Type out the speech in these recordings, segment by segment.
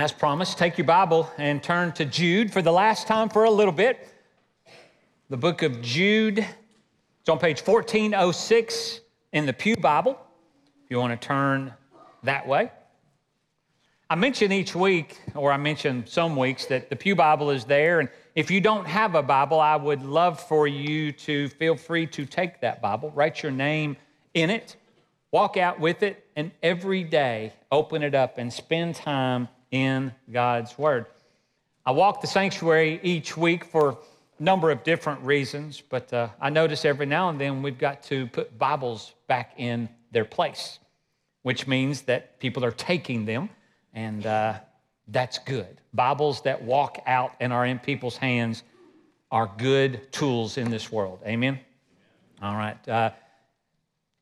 As promised, take your Bible and turn to Jude for the last time for a little bit. The book of Jude. It's on page 1406 in the Pew Bible, if you want to turn that way. I mention each week, or I mention some weeks, that the Pew Bible is there. And if you don't have a Bible, I would love for you to feel free to take that Bible, write your name in it, walk out with it, and every day open it up and spend time in God's Word. I walk the sanctuary each week for a number of different reasons, but uh, I notice every now and then we've got to put Bibles back in their place, which means that people are taking them, and uh, that's good. Bibles that walk out and are in people's hands are good tools in this world. Amen? All right. Uh,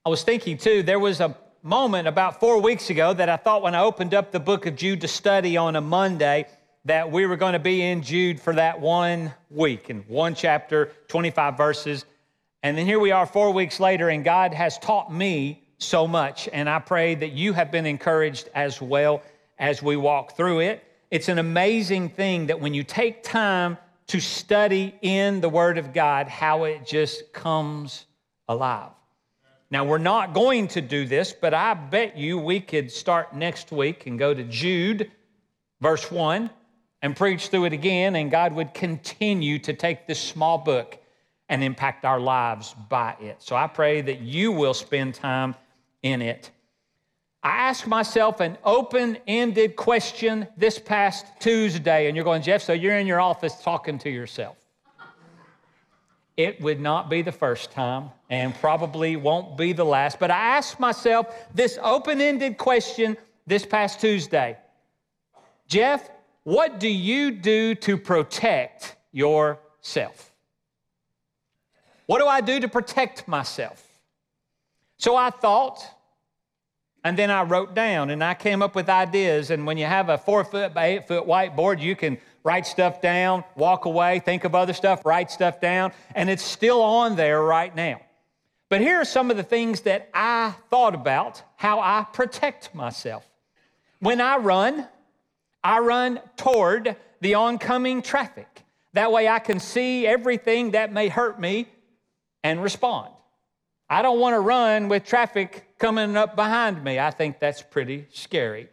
I was thinking too, there was a moment about four weeks ago that I thought when I opened up the book of Jude to study on a Monday that we were going to be in Jude for that one week in one chapter, 25 verses. And then here we are four weeks later, and God has taught me so much. And I pray that you have been encouraged as well as we walk through it. It's an amazing thing that when you take time to study in the Word of God, how it just comes alive. Now, we're not going to do this, but I bet you we could start next week and go to Jude, verse 1, and preach through it again, and God would continue to take this small book and impact our lives by it. So I pray that you will spend time in it. I asked myself an open ended question this past Tuesday, and you're going, Jeff, so you're in your office talking to yourself. It would not be the first time and probably won't be the last. But I asked myself this open ended question this past Tuesday Jeff, what do you do to protect yourself? What do I do to protect myself? So I thought, and then I wrote down, and I came up with ideas. And when you have a four foot by eight foot whiteboard, you can write stuff down, walk away, think of other stuff, write stuff down, and it's still on there right now. But here are some of the things that I thought about how I protect myself. When I run, I run toward the oncoming traffic. That way I can see everything that may hurt me and respond. I don't want to run with traffic coming up behind me. I think that's pretty scary.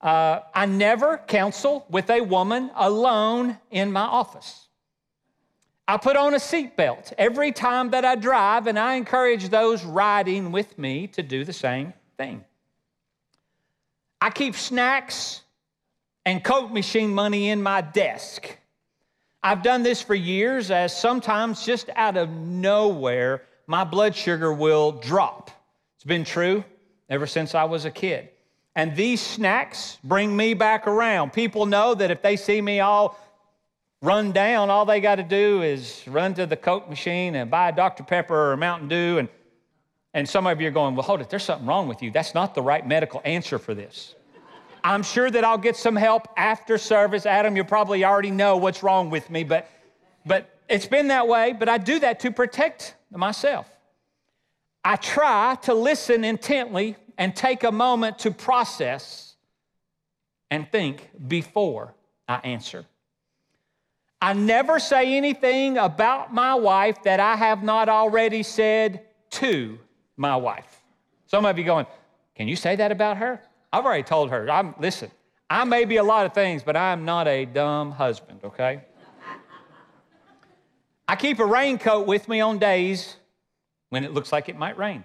Uh, I never counsel with a woman alone in my office. I put on a seatbelt every time that I drive, and I encourage those riding with me to do the same thing. I keep snacks and Coke machine money in my desk. I've done this for years, as sometimes just out of nowhere, my blood sugar will drop. It's been true ever since I was a kid. And these snacks bring me back around. People know that if they see me all run down, all they got to do is run to the Coke machine and buy a Dr. Pepper or a Mountain Dew. And, and some of you are going, well, hold it, there's something wrong with you. That's not the right medical answer for this. I'm sure that I'll get some help after service. Adam, you probably already know what's wrong with me, but, but it's been that way. But I do that to protect myself. I try to listen intently and take a moment to process and think before I answer. I never say anything about my wife that I have not already said to my wife. Some of you going, can you say that about her? I've already told her. I'm listen. I may be a lot of things, but I'm not a dumb husband, okay? I keep a raincoat with me on days when it looks like it might rain.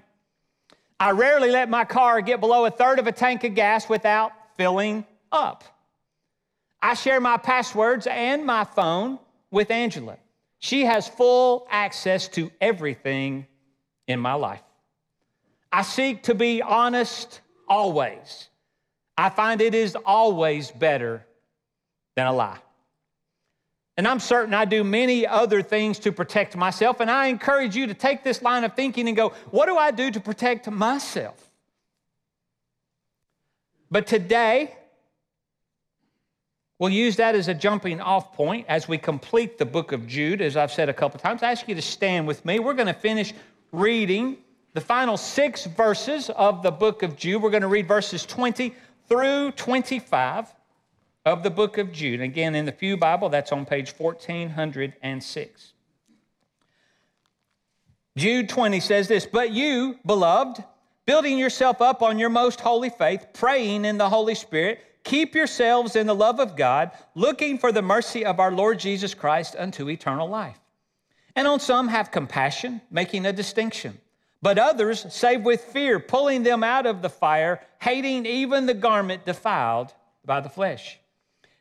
I rarely let my car get below a third of a tank of gas without filling up. I share my passwords and my phone with Angela. She has full access to everything in my life. I seek to be honest always. I find it is always better than a lie. And I'm certain I do many other things to protect myself. And I encourage you to take this line of thinking and go, what do I do to protect myself? But today, we'll use that as a jumping off point as we complete the book of Jude, as I've said a couple times. I ask you to stand with me. We're going to finish reading the final six verses of the book of Jude. We're going to read verses 20 through 25. Of the book of Jude. Again, in the Pew Bible, that's on page 1406. Jude 20 says this But you, beloved, building yourself up on your most holy faith, praying in the Holy Spirit, keep yourselves in the love of God, looking for the mercy of our Lord Jesus Christ unto eternal life. And on some have compassion, making a distinction. But others save with fear, pulling them out of the fire, hating even the garment defiled by the flesh.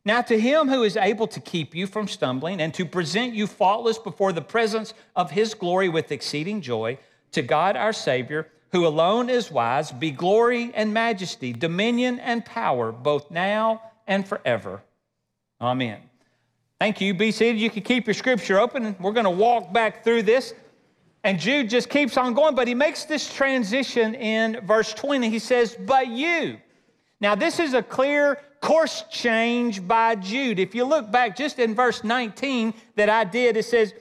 Now, to him who is able to keep you from stumbling and to present you faultless before the presence of his glory with exceeding joy, to God our Savior, who alone is wise, be glory and majesty, dominion and power, both now and forever. Amen. Thank you. Be seated. You can keep your scripture open. We're going to walk back through this. And Jude just keeps on going, but he makes this transition in verse 20. He says, But you. Now, this is a clear course change by Jude. If you look back just in verse 19 that I did, it says,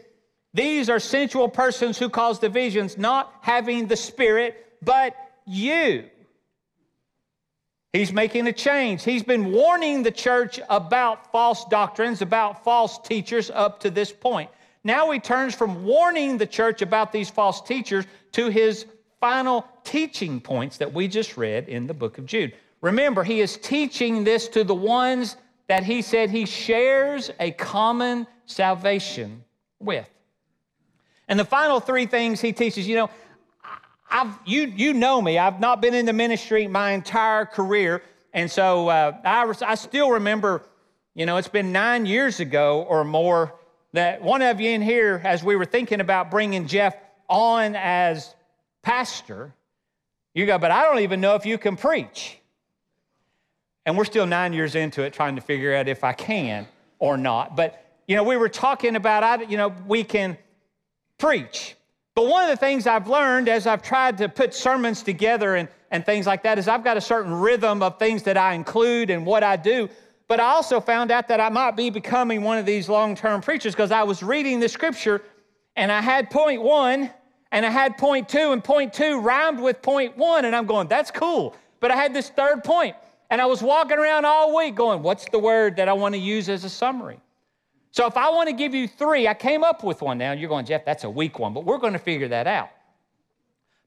These are sensual persons who cause divisions, not having the Spirit, but you. He's making a change. He's been warning the church about false doctrines, about false teachers up to this point. Now he turns from warning the church about these false teachers to his final teaching points that we just read in the book of Jude. Remember, he is teaching this to the ones that he said he shares a common salvation with. And the final three things he teaches, you know, I've, you, you know me, I've not been in the ministry my entire career. And so uh, I, I still remember, you know, it's been nine years ago or more that one of you in here, as we were thinking about bringing Jeff on as pastor, you go, but I don't even know if you can preach. And we're still nine years into it, trying to figure out if I can or not. But, you know, we were talking about, I, you know, we can preach. But one of the things I've learned as I've tried to put sermons together and, and things like that is I've got a certain rhythm of things that I include and what I do. But I also found out that I might be becoming one of these long term preachers because I was reading the scripture and I had point one and I had point two, and point two rhymed with point one. And I'm going, that's cool. But I had this third point, and I was walking around all week going, what's the word that I want to use as a summary? So if I want to give you three, I came up with one now. You're going, Jeff, that's a weak one, but we're going to figure that out.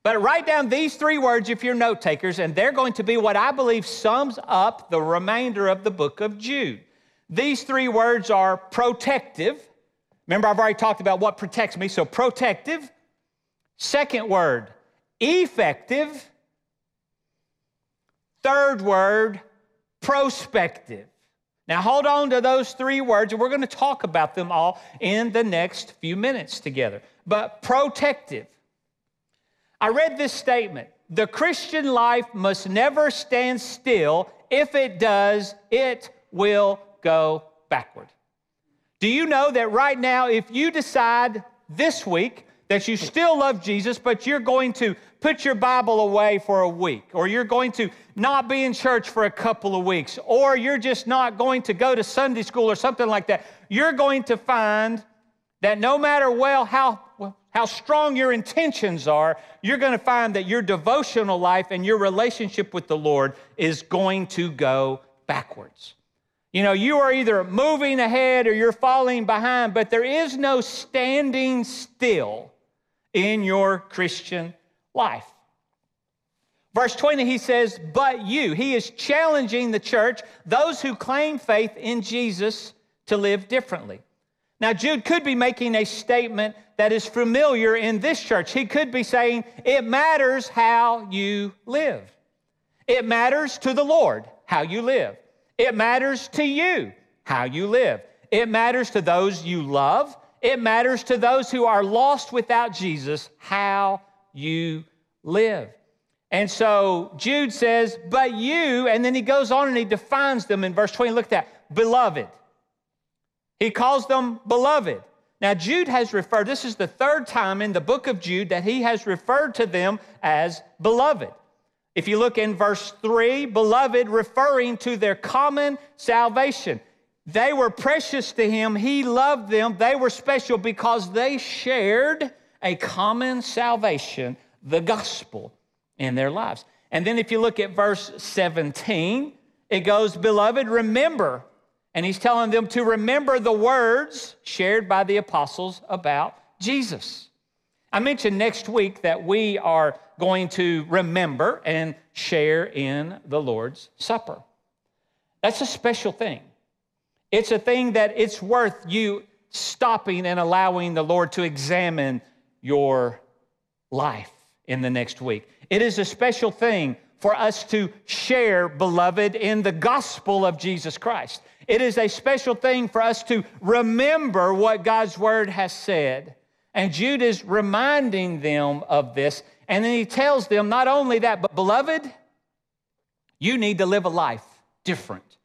But write down these three words if you're note takers, and they're going to be what I believe sums up the remainder of the book of Jude. These three words are protective. Remember, I've already talked about what protects me. So, protective. Second word, effective. Third word, prospective. Now, hold on to those three words, and we're going to talk about them all in the next few minutes together. But protective. I read this statement the Christian life must never stand still. If it does, it will go backward. Do you know that right now, if you decide this week that you still love Jesus, but you're going to put your Bible away for a week, or you're going to not be in church for a couple of weeks, or you're just not going to go to Sunday school or something like that, you're going to find that no matter well how how strong your intentions are, you're going to find that your devotional life and your relationship with the Lord is going to go backwards. You know, you are either moving ahead or you're falling behind, but there is no standing still in your Christian life. Verse 20, he says, But you. He is challenging the church, those who claim faith in Jesus, to live differently. Now, Jude could be making a statement that is familiar in this church. He could be saying, It matters how you live. It matters to the Lord how you live. It matters to you how you live. It matters to those you love. It matters to those who are lost without Jesus how you live. And so Jude says, But you, and then he goes on and he defines them in verse 20. Look at that, beloved. He calls them beloved. Now, Jude has referred, this is the third time in the book of Jude that he has referred to them as beloved. If you look in verse 3, beloved, referring to their common salvation. They were precious to him. He loved them. They were special because they shared a common salvation, the gospel, in their lives. And then if you look at verse 17, it goes, Beloved, remember and he's telling them to remember the words shared by the apostles about Jesus. I mentioned next week that we are going to remember and share in the Lord's Supper. That's a special thing. It's a thing that it's worth you stopping and allowing the Lord to examine your life in the next week. It is a special thing for us to share, beloved, in the gospel of Jesus Christ. It is a special thing for us to remember what God's word has said. And Jude is reminding them of this. And then he tells them not only that, but beloved, you need to live a life different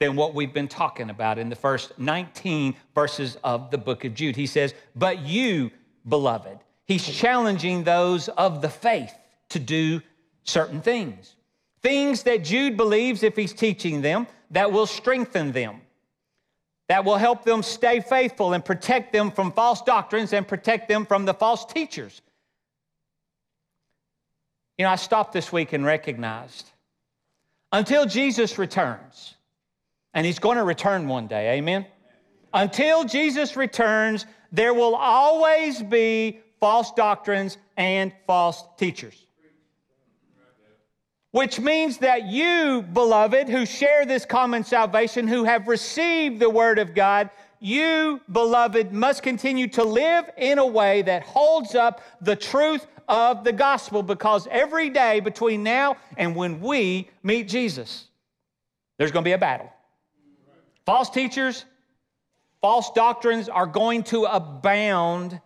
than what we've been talking about in the first 19 verses of the book of Jude. He says, But you, beloved, he's challenging those of the faith to do certain things. Things that Jude believes, if he's teaching them, that will strengthen them, that will help them stay faithful and protect them from false doctrines and protect them from the false teachers. You know, I stopped this week and recognized until Jesus returns, and he's going to return one day, amen? Until Jesus returns, there will always be false doctrines and false teachers which means that you, beloved, who share this common salvation, who have received the Word of God, you, beloved, must continue to live in a way that holds up the truth of the gospel because every day between now and when we meet Jesus, there's going to be a battle. False teachers, false doctrines are going to abound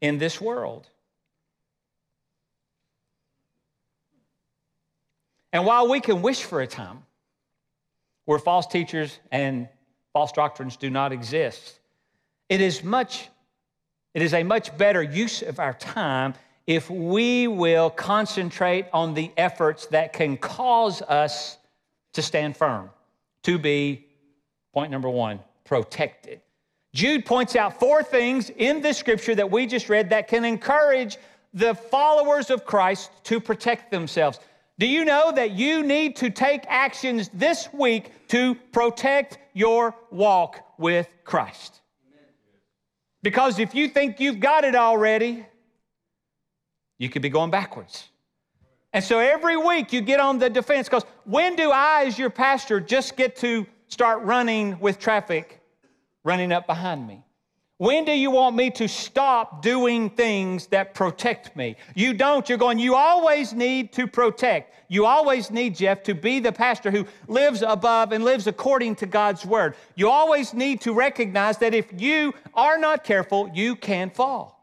in this world. And while we can wish for a time where false teachers and false doctrines do not exist, it is much it is a much better use of our time if we will concentrate on the efforts that can cause us to stand firm, to be, point number one, protected. Jude points out four things in the scripture that we just read that can encourage the followers of Christ to protect themselves. Do you know that you need to take actions this week to protect your walk with Christ? Because if you think you've got it already, you could be going backwards. And so every week you get on the defense because when do I, as your pastor, just get to start running with traffic running up behind me? When do you want me to stop doing things that protect me? You don't. You're going, you always need to protect. You always need, Jeff, to be the pastor who lives above and lives according to God's word. You always need to recognize that if you are not careful, you can fall.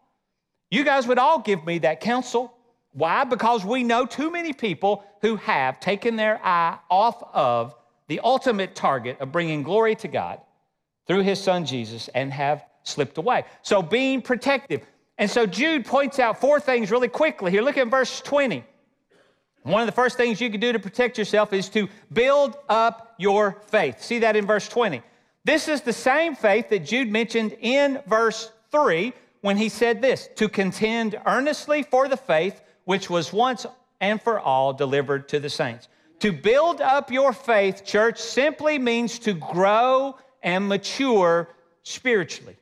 You guys would all give me that counsel. Why? Because we know too many people who have taken their eye off of the ultimate target of bringing glory to God through his son Jesus and have slipped away. So being protective. And so Jude points out four things really quickly here. Look at verse 20. One of the first things you can do to protect yourself is to build up your faith. See that in verse 20. This is the same faith that Jude mentioned in verse 3 when he said this to contend earnestly for the faith which was once and for all delivered to the saints. To build up your faith, church, simply means to grow and mature spiritually.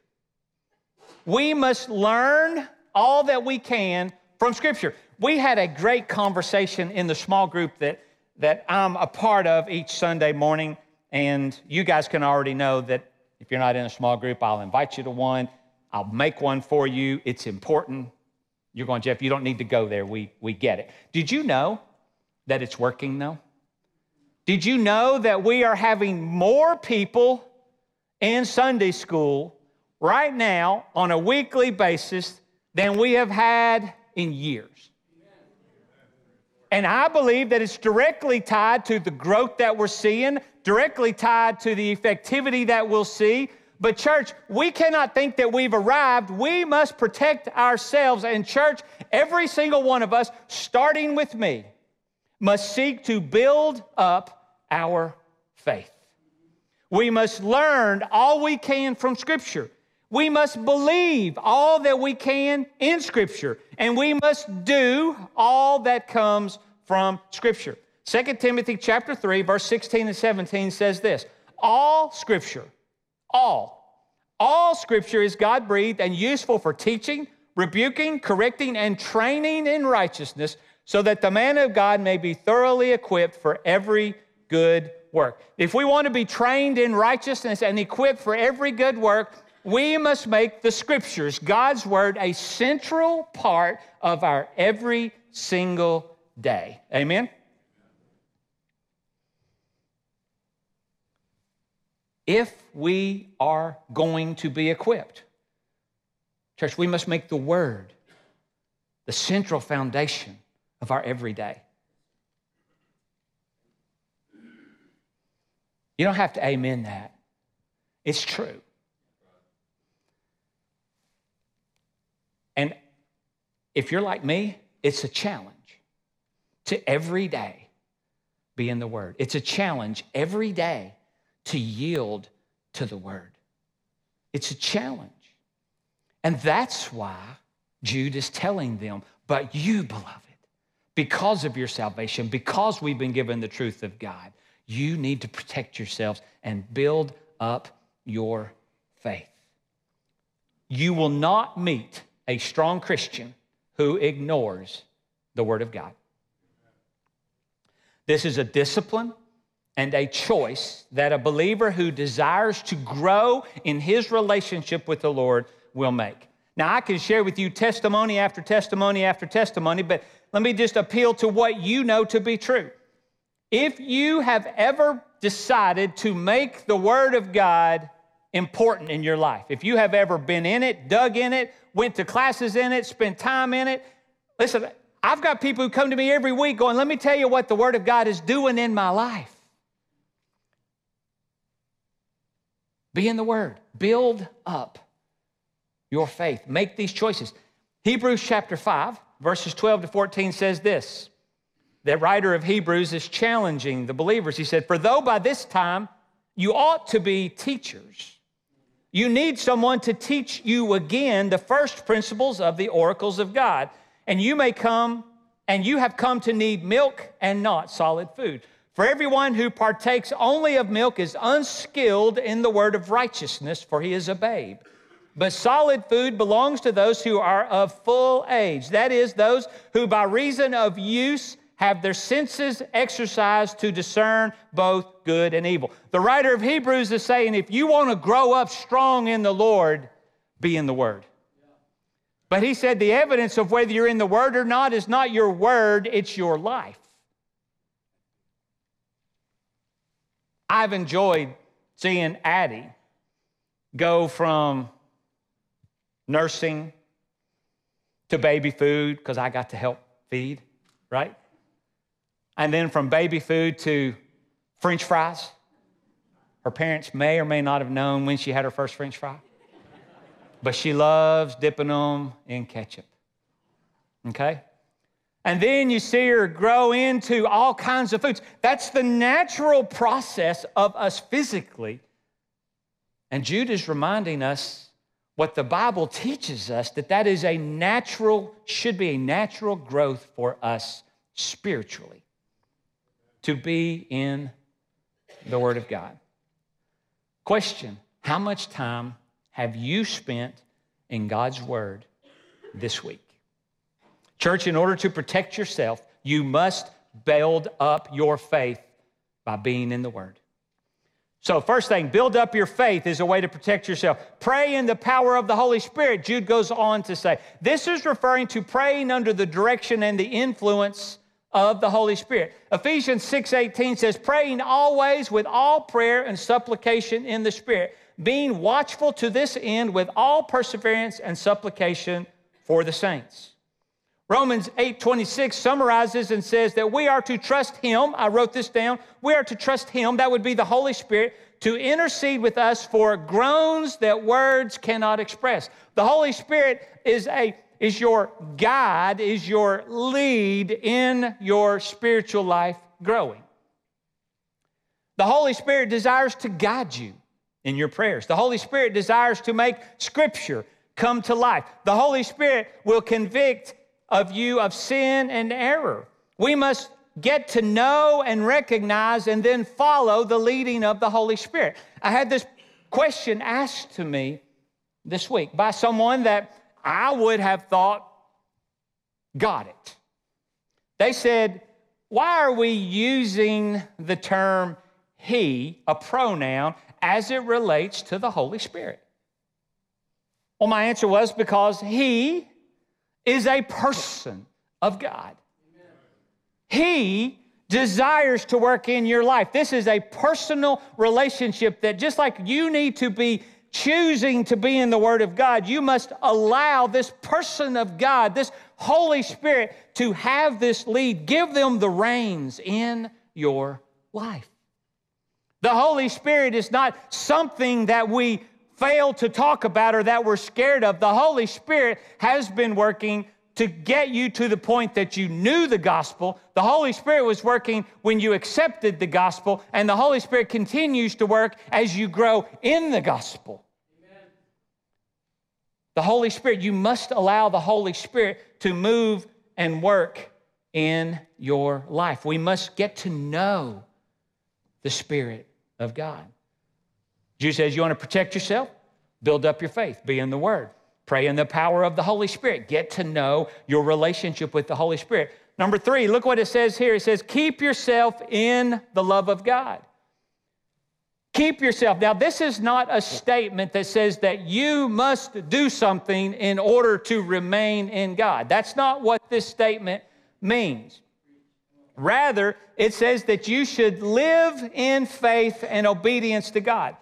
We must learn all that we can from Scripture. We had a great conversation in the small group that, that I'm a part of each Sunday morning, and you guys can already know that if you're not in a small group, I'll invite you to one. I'll make one for you. It's important. You're going, Jeff, you don't need to go there. We, we get it. Did you know that it's working though? Did you know that we are having more people in Sunday school right now on a weekly basis than we have had in years. And I believe that it's directly tied to the growth that we're seeing, directly tied to the effectivity that we'll see. But, church, we cannot think that we've arrived. We must protect ourselves. And, church, every single one of us, starting with me, must seek to build up our faith. We must learn all we can from Scripture. We must believe all that we can in Scripture, and we must do all that comes from Scripture. 2 Timothy chapter 3, verse 16 and 17 says this all scripture, all, all scripture is God breathed and useful for teaching, rebuking, correcting, and training in righteousness, so that the man of God may be thoroughly equipped for every good work. If we want to be trained in righteousness and equipped for every good work, we must make the scriptures, God's word, a central part of our every single day. Amen? If we are going to be equipped, church, we must make the word the central foundation of our everyday. You don't have to amen that. It's true. And if you're like me, it's a challenge to every day be in the Word. It's a challenge every day to yield to the Word. It's a challenge. And that's why Jude is telling them, but you, beloved, because of your salvation, because we've been given the truth of God, you need to protect yourselves and build up your faith. You will not meet a strong Christian who ignores the Word of God. This is a discipline and a choice that a believer who desires to grow in his relationship with the Lord will make. Now, I can share with you testimony after testimony after testimony, but let me just appeal to what you know to be true. If you have ever decided to make the Word of God important in your life, if you have ever been in it, dug in it, went to classes in it, spent time in it, listen, I've got people who come to me every week going, let me tell you what the Word of God is doing in my life. Be in the Word, build up your faith, make these choices. Hebrews chapter 5, verses 12 to 14 says this. The writer of Hebrews is challenging the believers. He said, For though by this time you ought to be teachers, you need someone to teach you again the first principles of the oracles of God and you may come and you have come to need milk and not solid food. For everyone who partakes only of milk is unskilled in the word of righteousness, for he is a babe. But solid food belongs to those who are of full age, that is, those who by reason of use have their senses exercised to discern both good and evil. The writer of Hebrews is saying if you want to grow up strong in the Lord, be in the Word. But he said the evidence of whether you're in the Word or not is not your word, it's your life. I've enjoyed seeing Addie go from nursing to baby food because I got to help feed, right? And then from baby food to french fries. Her parents may or may not have known when she had her first french fry but she loves dipping them in ketchup. Okay? And then you see her grow into all kinds of foods. That's the natural process of us physically. And Jude is reminding us what the Bible teaches us that that is a natural, should be a natural growth for us spiritually to be in the Word of God. Question How much time have you spent in God's Word this week? Church, in order to protect yourself, you must build up your faith by being in the Word. So, first thing, build up your faith is a way to protect yourself. Pray in the power of the Holy Spirit, Jude goes on to say. This is referring to praying under the direction and the influence of the Holy Spirit. Ephesians 6:18 says, praying always with all prayer and supplication in the Spirit being watchful to this end with all perseverance and supplication for the saints. Romans 8:26 summarizes and says that we are to trust him. I wrote this down. We are to trust him, that would be the Holy Spirit, to intercede with us for groans that words cannot express. The Holy Spirit is a is your guide, is your lead in your spiritual life growing. The Holy Spirit desires to guide you in your prayers. The Holy Spirit desires to make Scripture come to life. The Holy Spirit will convict of you of sin and error. We must get to know and recognize and then follow the leading of the Holy Spirit. I had this question asked to me this week by someone that I would have thought got it. They said, Why are we using the term he, a pronoun, as it relates to the Holy Spirit? Well, my answer was because he is a person of God. He desires to work in your life. This is a personal relationship that just like you need to be choosing to be in the Word of God, you must allow this person of God, this Holy Spirit, to have this lead. Give them the reins in your life. The Holy Spirit is not something that we fail to talk about or that we're scared of. The Holy Spirit has been working to get you to the point that you knew the gospel. The Holy Spirit was working when you accepted the gospel, and the Holy Spirit continues to work as you grow in the gospel. Amen. The Holy Spirit, you must allow the Holy Spirit to move and work in your life. We must get to know the Spirit of God. Jude says, You want to protect yourself? Build up your faith, be in the Word. Pray in the power of the Holy Spirit. Get to know your relationship with the Holy Spirit. Number three, look what it says here. It says, keep yourself in the love of God. Keep yourself. Now, this is not a statement that says that you must do something in order to remain in God. That's not what this statement means. Rather, it says that you should live in faith and obedience to God.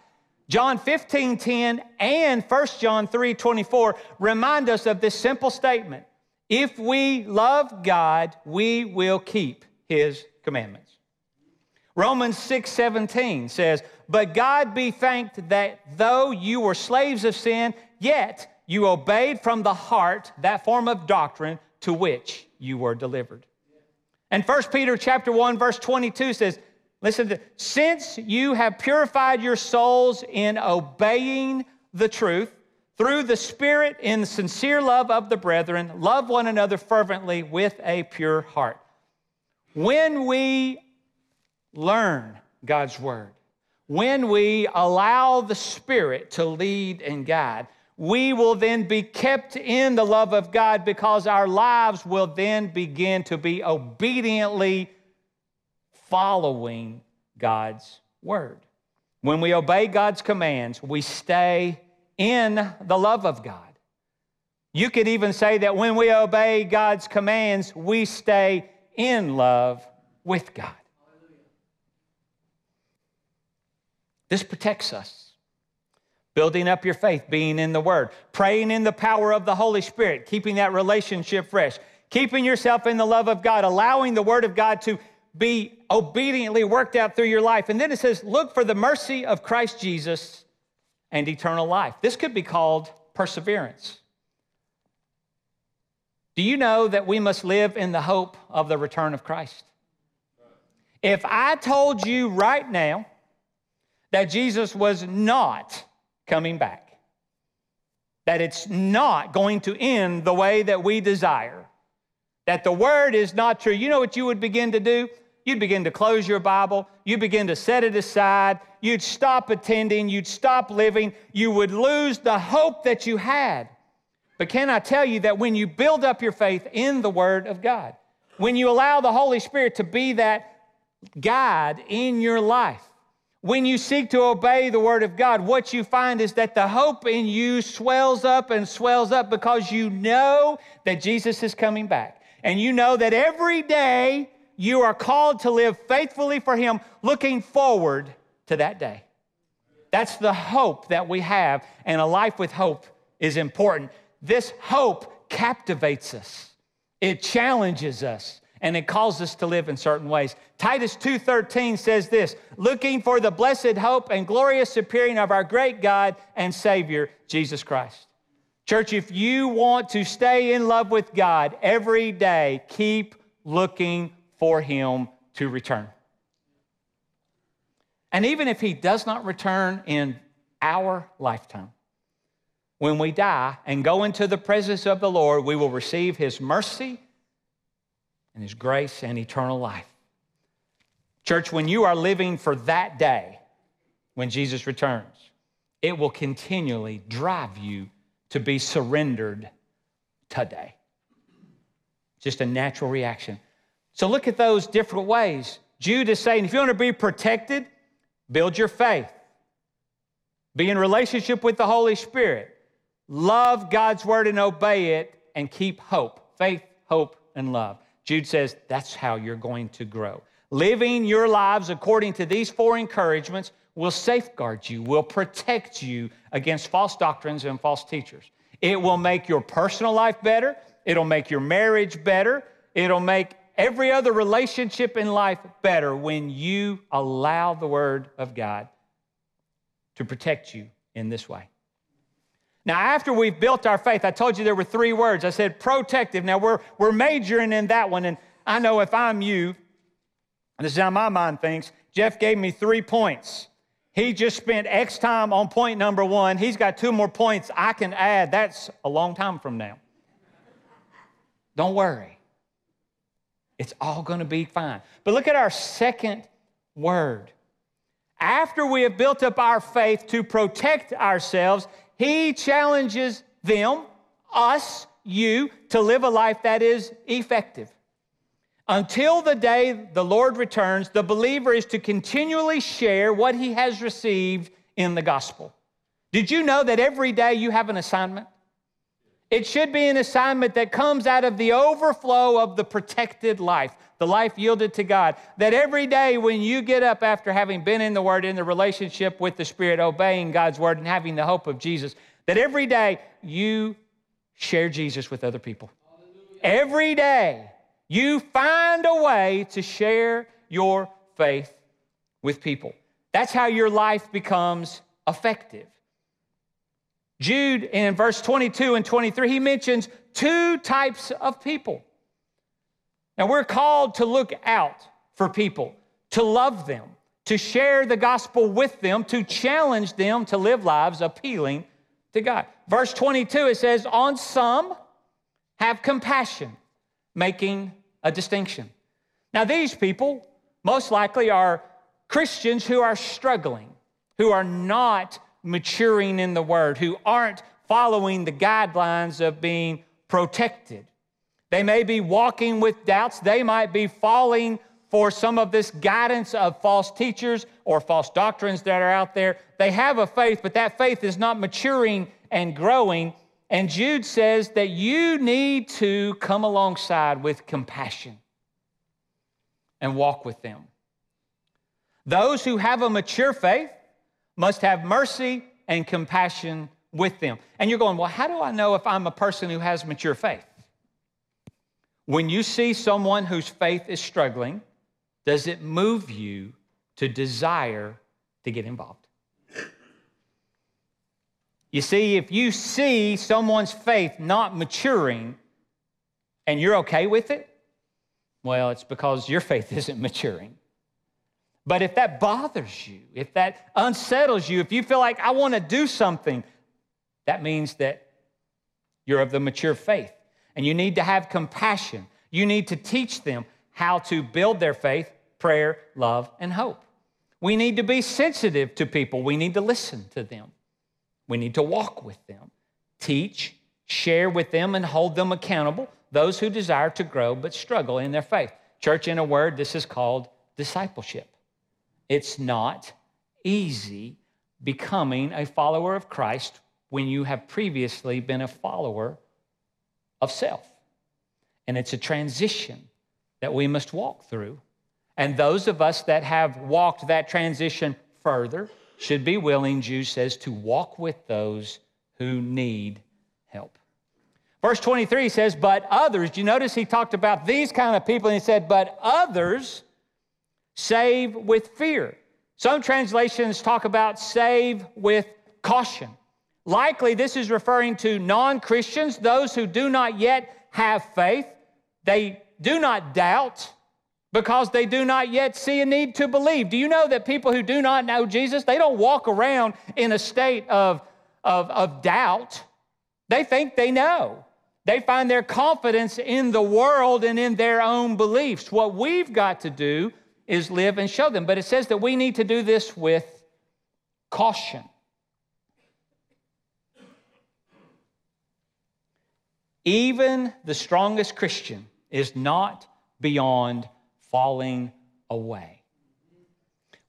John 15, 10 and 1 John 3, 24 remind us of this simple statement. If we love God, we will keep his commandments. Romans 6, 17 says, But God be thanked that though you were slaves of sin, yet you obeyed from the heart that form of doctrine to which you were delivered. And 1 Peter chapter 1, verse 22 says, Listen to since you have purified your souls in obeying the truth through the Spirit in sincere love of the brethren, love one another fervently with a pure heart. When we learn God's word, when we allow the Spirit to lead and guide, we will then be kept in the love of God because our lives will then begin to be obediently following God's word. When we obey God's commands, we stay in the love of God. You could even say that when we obey God's commands, we stay in love with God. This protects us. Building up your faith, being in the Word, praying in the power of the Holy Spirit, keeping that relationship fresh, keeping yourself in the love of God, allowing the Word of God to be obediently worked out through your life. And then it says, look for the mercy of Christ Jesus and eternal life. This could be called perseverance. Do you know that we must live in the hope of the return of Christ? If I told you right now that Jesus was not coming back, that it's not going to end the way that we desire, that the word is not true, you know what you would begin to do? You'd begin to close your Bible. You'd begin to set it aside. You'd stop attending. You'd stop living. You would lose the hope that you had. But can I tell you that when you build up your faith in the Word of God, when you allow the Holy Spirit to be that guide in your life, when you seek to obey the Word of God, what you find is that the hope in you swells up and swells up because you know that Jesus is coming back. And you know that every day you are called to live faithfully for Him, looking forward to that day. That's the hope that we have, and a life with hope is important. This hope captivates us, it challenges us, and it calls us to live in certain ways. Titus 2:13 says this, looking for the blessed hope and glorious appearing of our great God and Savior Jesus Christ. Church, if you want to stay in love with God every day, keep looking for Him to return. And even if He does not return in our lifetime, when we die and go into the presence of the Lord, we will receive His mercy and His grace and eternal life. Church, when you are living for that day, when Jesus returns, it will continually drive you to be surrendered today. Just a natural reaction. So look at those different ways. Jude is saying if you want to be protected, build your faith, be in relationship with the Holy Spirit, love God's word and obey it, and keep hope faith, hope, and love. Jude says that's how you're going to grow. Living your lives according to these four encouragements will safeguard you, will protect you against false doctrines and false teachers. It will make your personal life better. It'll make your marriage better. It'll make every other relationship in life better when you allow the Word of God to protect you in this way. Now, after we've built our faith, I told you there were three words. I said protective. Now, we're, we're majoring in that one. And I know if I'm you, and this is how my mind thinks, Jeff gave me three points. He just spent X time on point number one. He's got two more points I can add. That's a long time from now. Don't worry. It's all going to be fine. But look at our second word. After we have built up our faith to protect ourselves, he challenges them, us, you, to live a life that is effective. Until the day the Lord returns, the believer is to continually share what he has received in the gospel. Did you know that every day you have an assignment? It should be an assignment that comes out of the overflow of the protected life, the life yielded to God. That every day when you get up after having been in the Word, in the relationship with the Spirit, obeying God's Word, and having the hope of Jesus, that every day you share Jesus with other people. Every day you find a way to share your faith with people. That's how your life becomes effective. Jude, in verse 22 and 23, he mentions two types of people. Now, we're called to look out for people, to love them, to share the gospel with them, to challenge them to live lives appealing to God. Verse 22, it says, On some have compassion, making a distinction. Now, these people most likely are Christians who are struggling, who are not maturing in the word, who aren't following the guidelines of being protected. They may be walking with doubts. They might be falling for some of this guidance of false teachers or false doctrines that are out there. They have a faith, but that faith is not maturing and growing. And Jude says that you need to come alongside with compassion and walk with them. Those who have a mature faith must have mercy and compassion with them. And you're going, well, how do I know if I'm a person who has mature faith? When you see someone whose faith is struggling, does it move you to desire to get involved? You see, if you see someone's faith not maturing and you're okay with it, well, it's because your faith isn't maturing. But if that bothers you, if that unsettles you, if you feel like I want to do something, that means that you're of the mature faith. And you need to have compassion. You need to teach them how to build their faith, prayer, love, and hope. We need to be sensitive to people. We need to listen to them. We need to walk with them, teach, share with them, and hold them accountable, those who desire to grow but struggle in their faith. Church, in a word, this is called discipleship. It's not easy becoming a follower of Christ when you have previously been a follower of self. And it's a transition that we must walk through. And those of us that have walked that transition further should be willing, Jude says, to walk with those who need help. Verse 23 says, But others, do you notice he talked about these kind of people and he said, But others save with fear. Some translations talk about save with caution. Likely, this is referring to non Christians, those who do not yet have faith. They do not doubt because they do not yet see a need to believe. Do you know that people who do not know Jesus, they don't walk around in a state of, of, of doubt? They think they know. They find their confidence in the world and in their own beliefs. What we've got to do is live and show them. But it says that we need to do this with caution. Even the strongest Christian is not beyond falling away.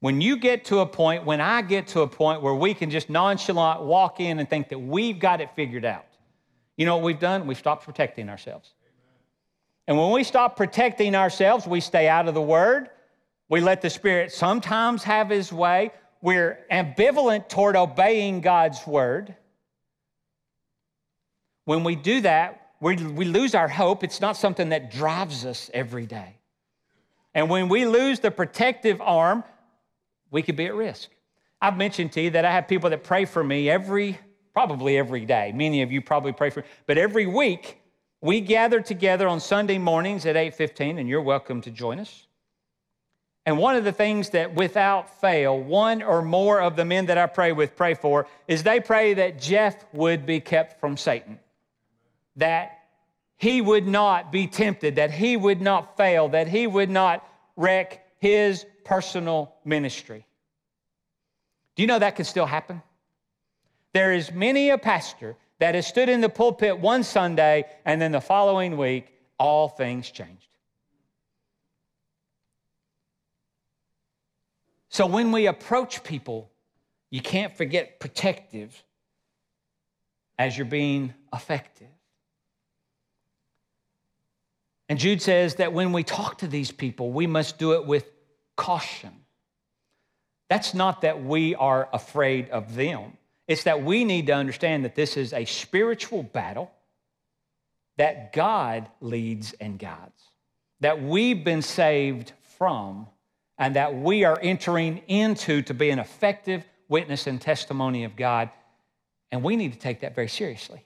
When you get to a point, when I get to a point where we can just nonchalant walk in and think that we've got it figured out, you know what we've done? We've stopped protecting ourselves. And when we stop protecting ourselves, we stay out of the Word. We let the Spirit sometimes have His way. We're ambivalent toward obeying God's Word. When we do that, we, we lose our hope. It's not something that drives us every day. And when we lose the protective arm, we could be at risk. I've mentioned to you that I have people that pray for me every, probably every day. Many of you probably pray for, me, but every week we gather together on Sunday mornings at 8:15, and you're welcome to join us. And one of the things that without fail, one or more of the men that I pray with pray for is they pray that Jeff would be kept from Satan. That he would not be tempted, that he would not fail, that he would not wreck his personal ministry. Do you know that can still happen? There is many a pastor that has stood in the pulpit one Sunday and then the following week, all things changed. So when we approach people, you can't forget protective as you're being effective. And Jude says that when we talk to these people, we must do it with caution. That's not that we are afraid of them. It's that we need to understand that this is a spiritual battle that God leads and guides, that we've been saved from, and that we are entering into to be an effective witness and testimony of God. And we need to take that very seriously.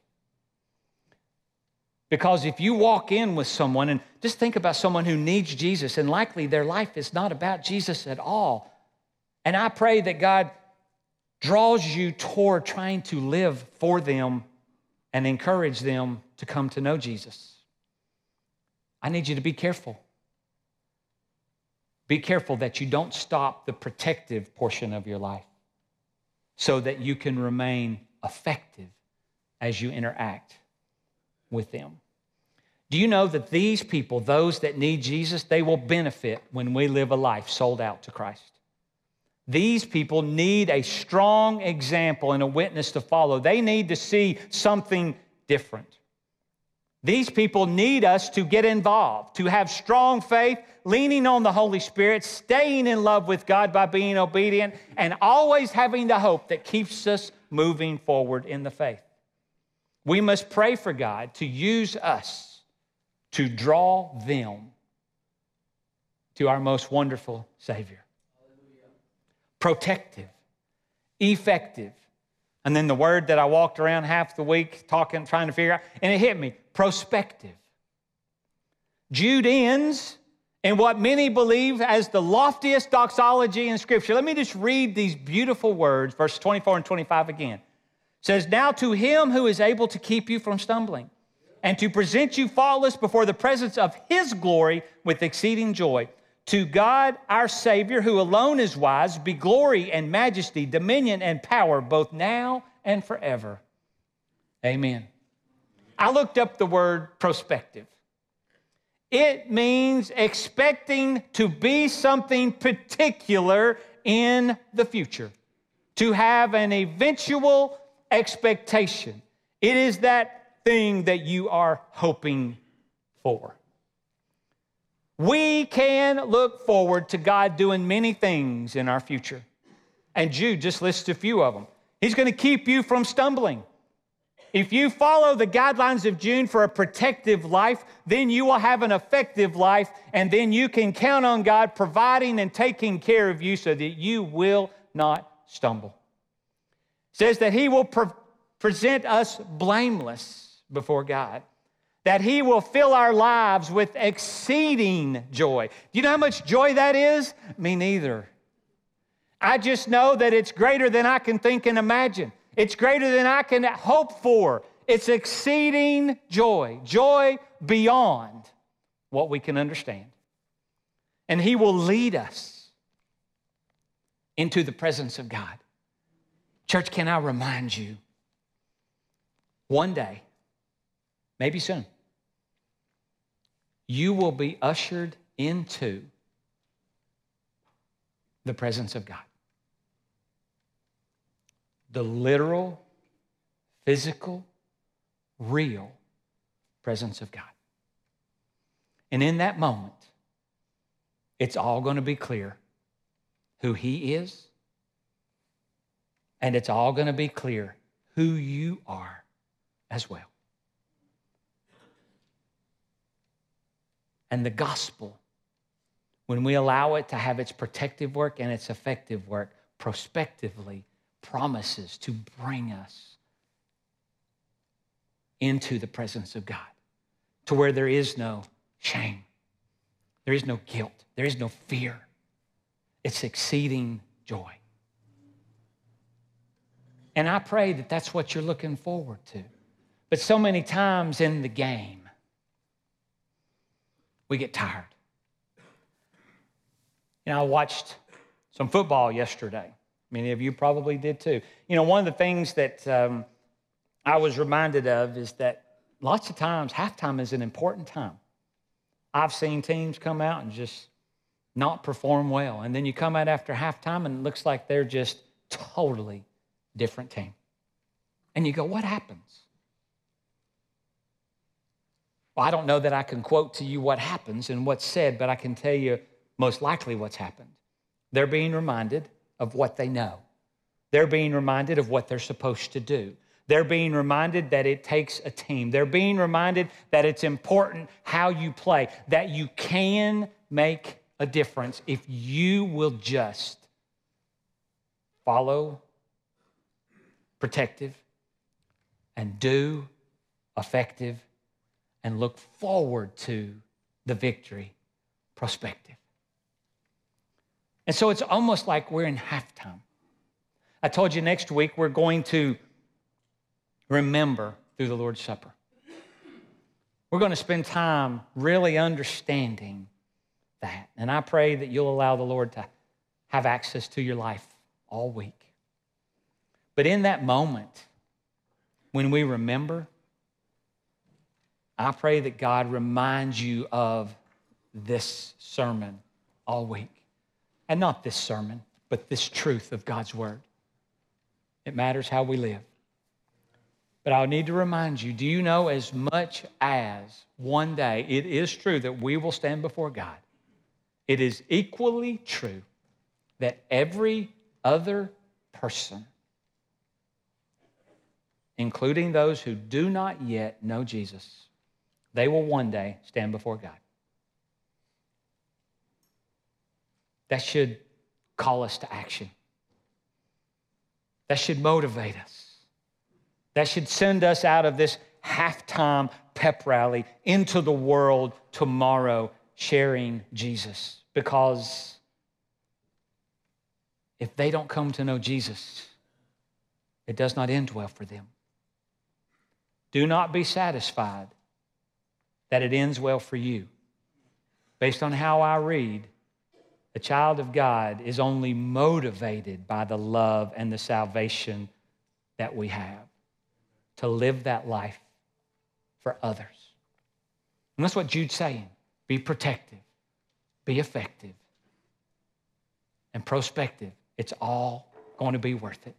Because if you walk in with someone and just think about someone who needs Jesus, and likely their life is not about Jesus at all. And I pray that God draws you toward trying to live for them and encourage them to come to know Jesus. I need you to be careful. Be careful that you don't stop the protective portion of your life so that you can remain effective as you interact with them. Do you know that these people, those that need Jesus, they will benefit when we live a life sold out to Christ? These people need a strong example and a witness to follow. They need to see something different. These people need us to get involved, to have strong faith, leaning on the Holy Spirit, staying in love with God by being obedient, and always having the hope that keeps us moving forward in the faith. We must pray for God to use us to draw them to our most wonderful Savior protective, effective. And then the word that I walked around half the week talking, trying to figure out, and it hit me prospective. Jude ends in what many believe as the loftiest doxology in Scripture. Let me just read these beautiful words, verses 24 and 25 again. It says, Now to him who is able to keep you from stumbling and to present you faultless before the presence of his glory with exceeding joy. To God our Savior, who alone is wise, be glory and majesty, dominion and power, both now and forever. Amen. I looked up the word prospective. It means expecting to be something particular in the future, to have an eventual expectation. It is that thing that you are hoping for. We can look forward to God doing many things in our future. And Jude just lists a few of them. He's going to keep you from stumbling. If you follow the guidelines of Jude for a protective life, then you will have an effective life, and then you can count on God providing and taking care of you so that you will not stumble. It says that He will pre- present us blameless before God that He will fill our lives with exceeding joy. Do you know how much joy that is? Me neither. I just know that it's greater than I can think and imagine, it's greater than I can hope for. It's exceeding joy, joy beyond what we can understand. and He will lead us into the presence of God. Church, can I remind you? One day, maybe soon, you will be ushered into the presence of God. The literal, physical, real presence of God. And in that moment, it's all going to be clear who He is, and it's all going to be clear who you are as well. And the gospel, when we allow it to have its protective work and its effective work, prospectively promises to bring us into the presence of God, to where there is no shame, there is no guilt, there is no fear. It's exceeding joy. And I pray that that's what you're looking forward to. But so many times in the game, we get tired. You know, I watched some football yesterday. Many of you probably did too. You know, one of the things that um, I was reminded of is that lots of times halftime is an important time. I've seen teams come out and just not perform well. And then you come out after halftime and it looks like they're just totally different team. And you go, what happens? Well, I don't know that I can quote to you what happens and what's said, but I can tell you most likely what's happened. They're being reminded of what they know. They're being reminded of what they're supposed to do. They're being reminded that it takes a team. They're being reminded that it's important how you play, that you can make a difference if you will just follow protective and do effective and look forward to the victory prospective. And so it's almost like we're in halftime. I told you next week we're going to remember through the Lord's Supper. We're going to spend time really understanding that. And I pray that you'll allow the Lord to have access to your life all week. But in that moment, when we remember, I pray that God reminds you of this sermon all week. And not this sermon, but this truth of God's word. It matters how we live. But I'll need to remind you do you know as much as one day it is true that we will stand before God, it is equally true that every other person, including those who do not yet know Jesus, they will one day stand before God. That should call us to action. That should motivate us. That should send us out of this halftime pep rally into the world tomorrow sharing Jesus. Because if they don't come to know Jesus, it does not end well for them. Do not be satisfied that it ends well for you. Based on how I read, a child of God is only motivated by the love and the salvation that we have to live that life for others. And that's what Jude's saying be protective, be effective, and prospective. It's all going to be worth it.